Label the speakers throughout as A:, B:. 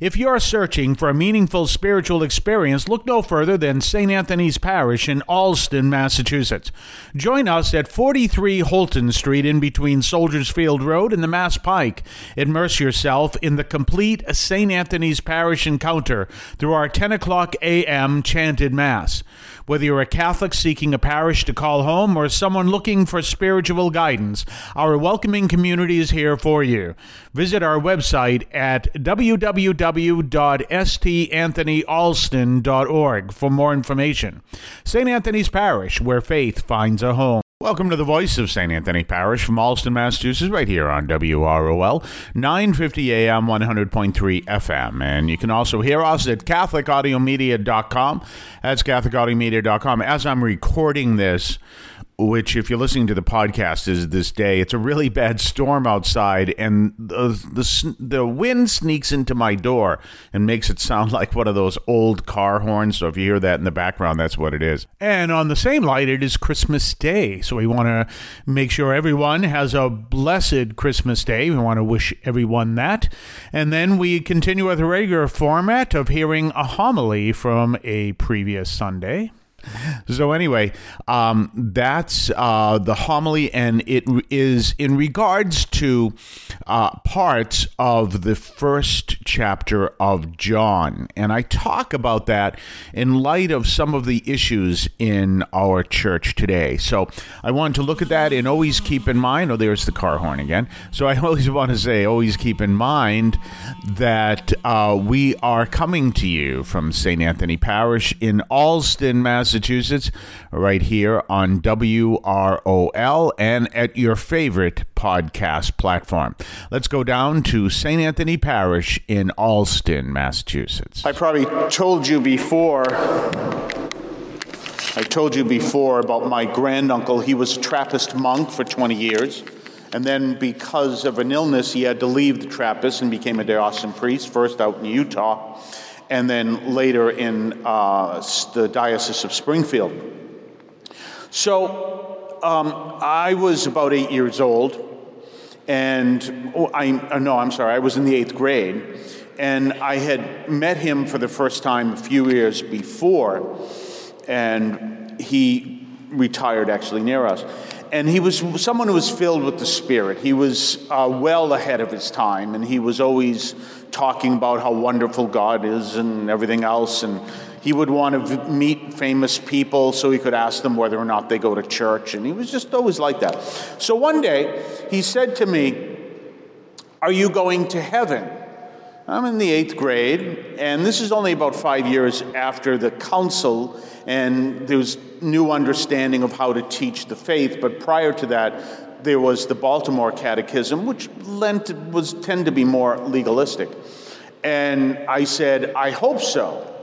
A: If you're searching for a meaningful spiritual experience, look no further than St. Anthony's Parish in Allston, Massachusetts. Join us at 43 Holton Street in between Soldiers Field Road and the Mass Pike. Immerse yourself in the complete St. Anthony's Parish encounter through our 10 o'clock a.m. chanted Mass. Whether you're a Catholic seeking a parish to call home or someone looking for spiritual guidance, our welcoming community is here for you. Visit our website at www.stanthonyalston.org for more information. St. Anthony's Parish, where faith finds a home. Welcome to the voice of St. Anthony Parish from Allston, Massachusetts, right here on WROL, 950 AM, 100.3 FM. And you can also hear us at CatholicAudiomedia.com. That's CatholicAudiomedia.com. As I'm recording this, which, if you're listening to the podcast, is this day. It's a really bad storm outside, and the, the the wind sneaks into my door and makes it sound like one of those old car horns. So if you hear that in the background, that's what it is. And on the same light, it is Christmas Day, so we want to make sure everyone has a blessed Christmas Day. We want to wish everyone that, and then we continue with a regular format of hearing a homily from a previous Sunday. So anyway, um, that's uh, the homily, and it is in regards to uh, parts of the first chapter of John, and I talk about that in light of some of the issues in our church today. So I want to look at that and always keep in mind. Oh, there's the car horn again. So I always want to say, always keep in mind that uh, we are coming to you from St. Anthony Parish in Allston, Massachusetts. Massachusetts, right here on WROL and at your favorite podcast platform. Let's go down to St. Anthony Parish in Allston, Massachusetts.
B: I probably told you before. I told you before about my granduncle. He was a Trappist monk for 20 years. And then, because of an illness, he had to leave the Trappist and became a diocesan priest, first out in Utah and then later in uh, the Diocese of Springfield. So um, I was about eight years old, and oh, I uh, no, I'm sorry, I was in the eighth grade, and I had met him for the first time a few years before, and he retired actually near us. And he was someone who was filled with the Spirit. He was uh, well ahead of his time, and he was always talking about how wonderful God is and everything else. And he would want to meet famous people so he could ask them whether or not they go to church. And he was just always like that. So one day, he said to me, Are you going to heaven? I'm in the eighth grade, and this is only about five years after the council, and there was new understanding of how to teach the faith. But prior to that, there was the Baltimore Catechism, which lent was tend to be more legalistic. And I said, I hope so.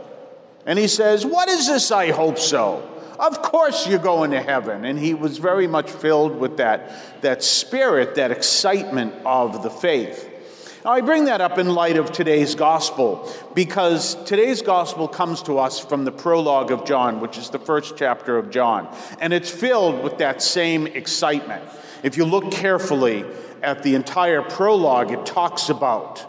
B: And he says, What is this? I hope so. Of course you're going to heaven. And he was very much filled with that, that spirit, that excitement of the faith. Now, I bring that up in light of today's gospel because today's gospel comes to us from the prologue of John, which is the first chapter of John, and it's filled with that same excitement. If you look carefully at the entire prologue, it talks about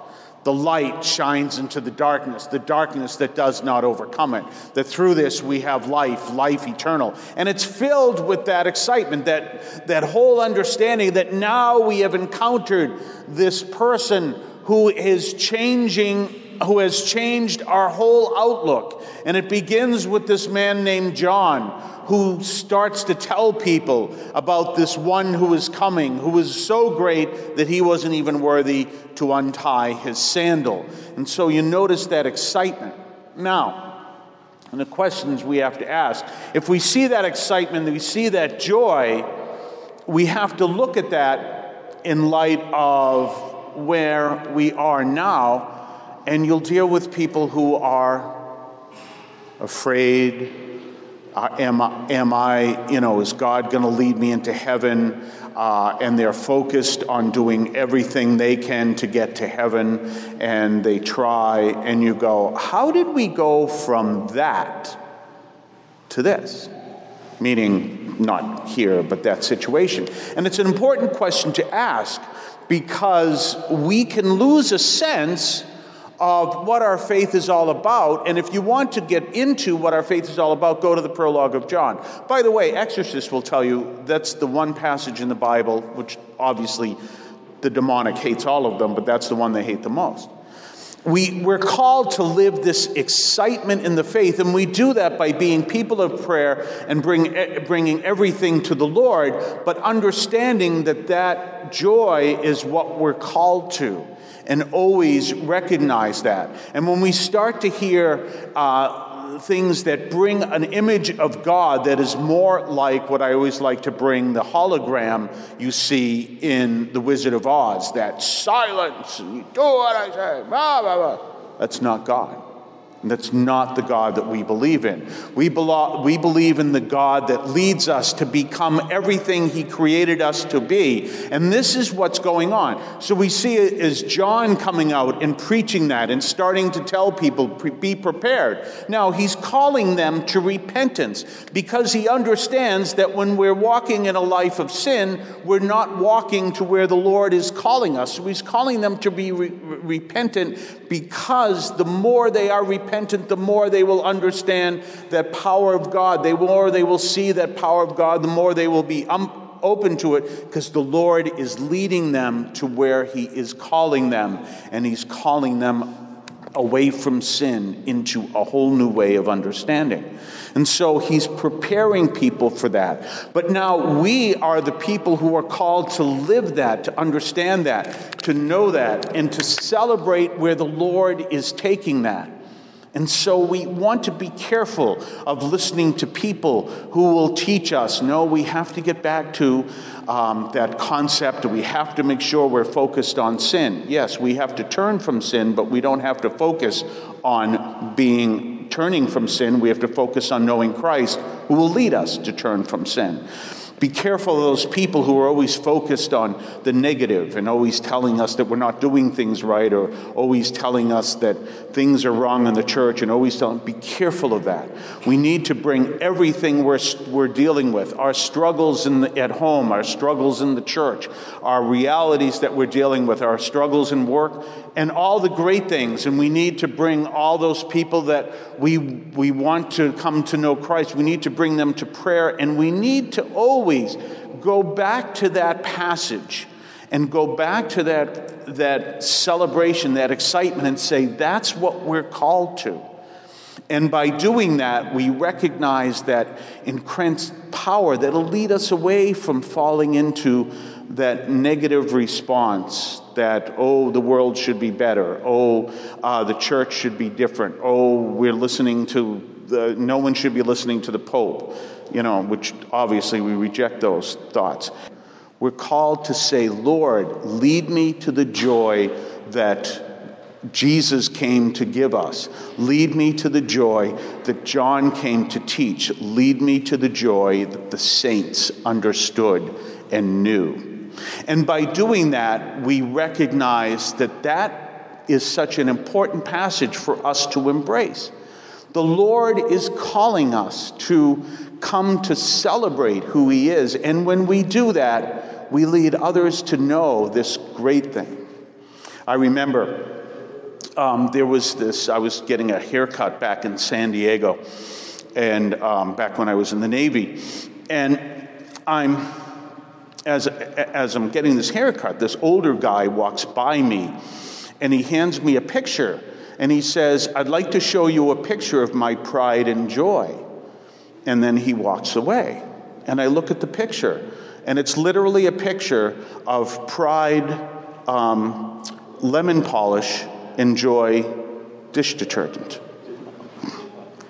B: the light shines into the darkness, the darkness that does not overcome it. That through this we have life, life eternal. And it's filled with that excitement, that, that whole understanding that now we have encountered this person who is changing, who has changed our whole outlook. And it begins with this man named John who starts to tell people about this one who is coming, who is so great that he wasn't even worthy to untie his sandal. And so you notice that excitement. Now, and the questions we have to ask if we see that excitement, we see that joy, we have to look at that in light of where we are now, and you'll deal with people who are afraid, uh, am, am I, you know, is God going to lead me into heaven? Uh, and they're focused on doing everything they can to get to heaven, and they try, and you go, how did we go from that to this? Meaning, not here, but that situation. And it's an important question to ask because we can lose a sense of what our faith is all about. And if you want to get into what our faith is all about, go to the prologue of John. By the way, exorcists will tell you that's the one passage in the Bible, which obviously the demonic hates all of them, but that's the one they hate the most. We, we're called to live this excitement in the faith, and we do that by being people of prayer and bring, bringing everything to the Lord, but understanding that that joy is what we're called to and always recognize that. And when we start to hear uh, things that bring an image of God that is more like what I always like to bring the hologram you see in The Wizard of Oz that silence, do what I say, blah, blah, blah. That's not God. That's not the God that we believe in. We, belo- we believe in the God that leads us to become everything He created us to be. And this is what's going on. So we see it as John coming out and preaching that and starting to tell people, be prepared. Now, he's calling them to repentance because he understands that when we're walking in a life of sin, we're not walking to where the Lord is calling us. So he's calling them to be re- repentant because the more they are repentant, repentant, the more they will understand that power of God. The more they will see that power of God, the more they will be um, open to it because the Lord is leading them to where He is calling them, and He's calling them away from sin into a whole new way of understanding. And so he's preparing people for that. But now we are the people who are called to live that, to understand that, to know that, and to celebrate where the Lord is taking that. And so we want to be careful of listening to people who will teach us. No, we have to get back to um, that concept. We have to make sure we're focused on sin. Yes, we have to turn from sin, but we don't have to focus on being turning from sin. We have to focus on knowing Christ who will lead us to turn from sin. Be careful of those people who are always focused on the negative and always telling us that we're not doing things right or always telling us that things are wrong in the church and always telling. Be careful of that. We need to bring everything we're, we're dealing with our struggles in the, at home, our struggles in the church, our realities that we're dealing with, our struggles in work, and all the great things. And we need to bring all those people that we, we want to come to know Christ, we need to bring them to prayer, and we need to always always go back to that passage and go back to that, that celebration, that excitement, and say, that's what we're called to. And by doing that, we recognize that increased power that'll lead us away from falling into that negative response that, oh, the world should be better, oh, uh, the church should be different, oh, we're listening to the, no one should be listening to the Pope you know, which obviously we reject those thoughts. We're called to say, Lord, lead me to the joy that Jesus came to give us. Lead me to the joy that John came to teach. Lead me to the joy that the saints understood and knew. And by doing that, we recognize that that is such an important passage for us to embrace. The Lord is calling us to come to celebrate who He is. And when we do that, we lead others to know this great thing. I remember um, there was this, I was getting a haircut back in San Diego, and um, back when I was in the Navy. And I'm, as, as I'm getting this haircut, this older guy walks by me and he hands me a picture and he says, I'd like to show you a picture of my pride and joy and then he walks away. And I look at the picture, and it's literally a picture of pride, um, lemon polish, and joy dish detergent.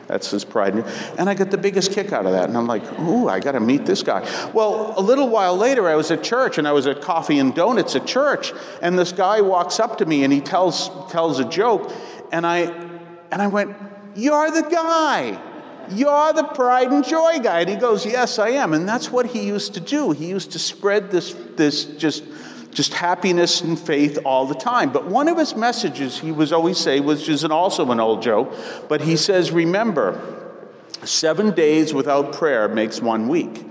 B: That's his pride. And I get the biggest kick out of that. And I'm like, ooh, I got to meet this guy. Well, a little while later, I was at church and I was at Coffee and Donuts at church. And this guy walks up to me and he tells, tells a joke. And I, and I went, You're the guy. You're the pride and joy guy. And he goes, Yes, I am. And that's what he used to do. He used to spread this, this just, just happiness and faith all the time. But one of his messages he was always say, which is an, also an old joke, but he says, Remember, seven days without prayer makes one week.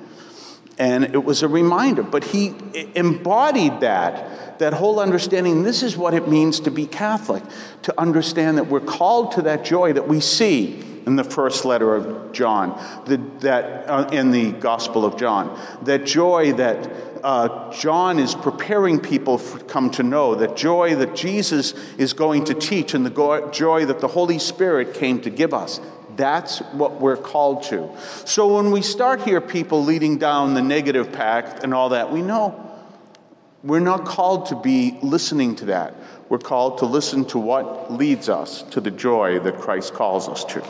B: And it was a reminder, but he embodied that, that whole understanding. This is what it means to be Catholic, to understand that we're called to that joy that we see in the first letter of John, the, that uh, in the Gospel of John, that joy that uh, John is preparing people to come to know, that joy that Jesus is going to teach, and the go- joy that the Holy Spirit came to give us. That's what we're called to. So when we start here, people leading down the negative path and all that, we know we're not called to be listening to that. We're called to listen to what leads us to the joy that Christ calls us to.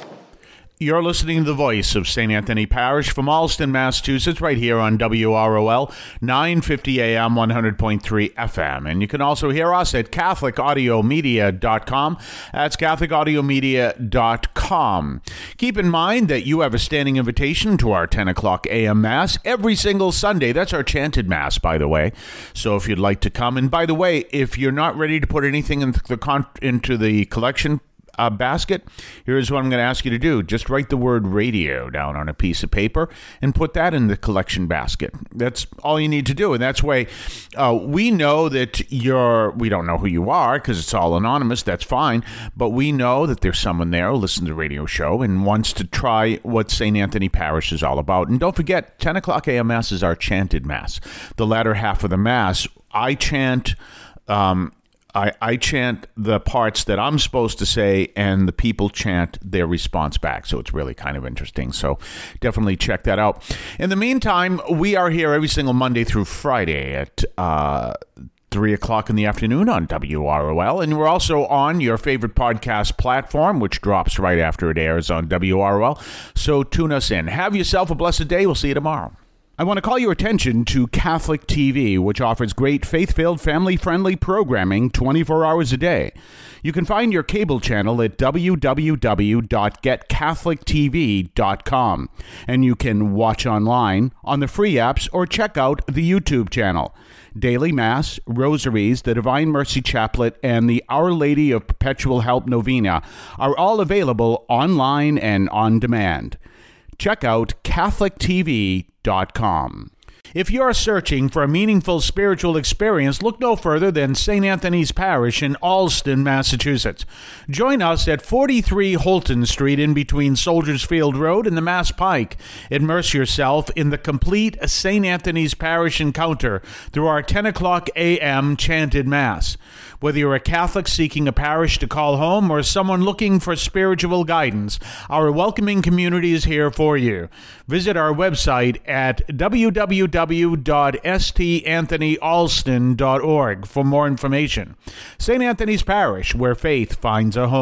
A: You're listening to the voice of St. Anthony Parish from Allston, Massachusetts, right here on WROL, 950 AM, 100.3 FM. And you can also hear us at CatholicAudiomedia.com. That's CatholicAudiomedia.com. Keep in mind that you have a standing invitation to our 10 o'clock AM Mass every single Sunday. That's our chanted Mass, by the way. So if you'd like to come, and by the way, if you're not ready to put anything in the into the collection, uh, basket, here's what I'm going to ask you to do. Just write the word radio down on a piece of paper and put that in the collection basket. That's all you need to do. And that's way uh, we know that you're, we don't know who you are because it's all anonymous. That's fine. But we know that there's someone there who listens to the radio show and wants to try what St. Anthony Parish is all about. And don't forget, 10 o'clock a.m. Mass is our chanted Mass. The latter half of the Mass, I chant. Um, I, I chant the parts that I'm supposed to say, and the people chant their response back. So it's really kind of interesting. So definitely check that out. In the meantime, we are here every single Monday through Friday at uh, 3 o'clock in the afternoon on WROL. And we're also on your favorite podcast platform, which drops right after it airs on WROL. So tune us in. Have yourself a blessed day. We'll see you tomorrow. I want to call your attention to Catholic TV, which offers great faith filled, family friendly programming 24 hours a day. You can find your cable channel at www.getcatholictv.com, and you can watch online on the free apps or check out the YouTube channel. Daily Mass, Rosaries, the Divine Mercy Chaplet, and the Our Lady of Perpetual Help Novena are all available online and on demand. Check out CatholicTV.com if you're searching for a meaningful spiritual experience, look no further than St. Anthony's Parish in Allston, Massachusetts. Join us at 43 Holton Street in between Soldiers Field Road and the Mass Pike. Immerse yourself in the complete St. Anthony's Parish encounter through our 10 o'clock a.m. chanted Mass. Whether you're a Catholic seeking a parish to call home or someone looking for spiritual guidance, our welcoming community is here for you. Visit our website at www.stanthonyalston.org for more information. St. Anthony's Parish, where faith finds a home.